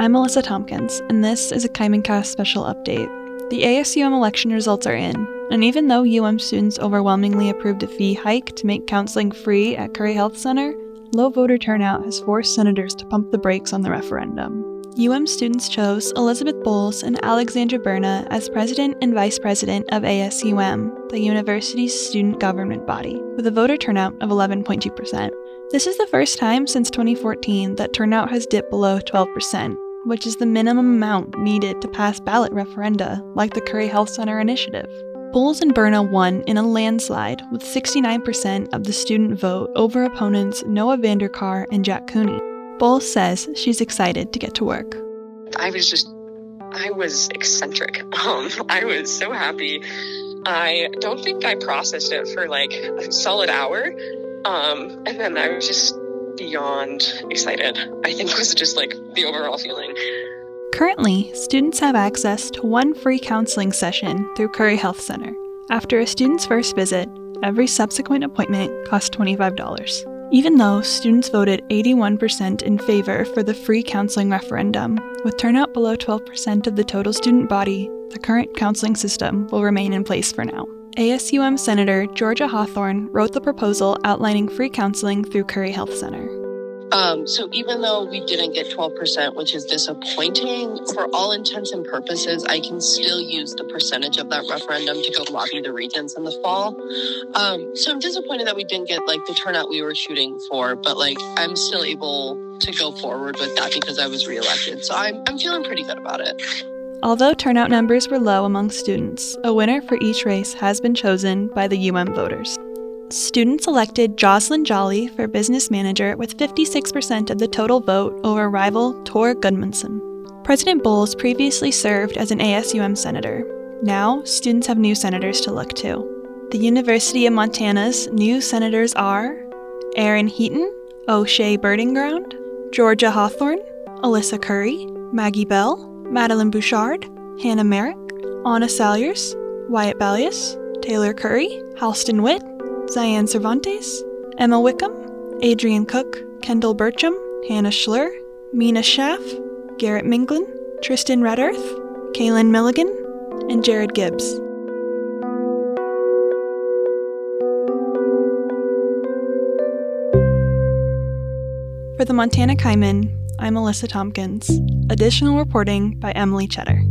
I'm Alyssa Tompkins, and this is a Kaimincast special update. The ASUM election results are in, and even though UM students overwhelmingly approved a fee hike to make counseling free at Curry Health Center, low voter turnout has forced senators to pump the brakes on the referendum. UM students chose Elizabeth Bowles and Alexandra Berna as president and vice president of ASUM, the university's student government body, with a voter turnout of 11.2%. This is the first time since 2014 that turnout has dipped below 12%, which is the minimum amount needed to pass ballot referenda, like the Curry Health Center initiative. Bowles and Berna won in a landslide with 69% of the student vote over opponents Noah Vanderkar and Jack Cooney. Bowles says she's excited to get to work. I was just, I was eccentric. Um, I was so happy. I don't think I processed it for like a solid hour. Um, and then I was just beyond excited. I think was just like the overall feeling. Currently, students have access to one free counseling session through Curry Health Center. After a student's first visit, every subsequent appointment costs $25. Even though students voted 81% in favor for the free counseling referendum, with turnout below 12% of the total student body, the current counseling system will remain in place for now. ASUM Senator Georgia Hawthorne wrote the proposal outlining free counseling through Curry Health Center. Um, so even though we didn't get 12%, which is disappointing, for all intents and purposes, I can still use the percentage of that referendum to go lobby the regents in the fall. Um, so I'm disappointed that we didn't get like the turnout we were shooting for, but like I'm still able to go forward with that because I was reelected. So I'm, I'm feeling pretty good about it. Although turnout numbers were low among students, a winner for each race has been chosen by the UM voters. Students elected Jocelyn Jolly for business manager with 56% of the total vote over rival Tor Gudmundsson. President Bowles previously served as an ASUM senator. Now, students have new senators to look to. The University of Montana's new senators are Aaron Heaton, O'Shea Birding Ground, Georgia Hawthorne, Alyssa Curry, Maggie Bell, Madeline Bouchard, Hannah Merrick, Anna Salyers, Wyatt Ballius, Taylor Curry, Halston Witt, Ziane Cervantes, Emma Wickham, Adrian Cook, Kendall Burcham, Hannah Schlur, Mina Schaff, Garrett Minglin, Tristan Redearth, Kaylin Milligan, and Jared Gibbs. For the Montana Kaimin, I'm Alyssa Tompkins. Additional reporting by Emily Cheddar.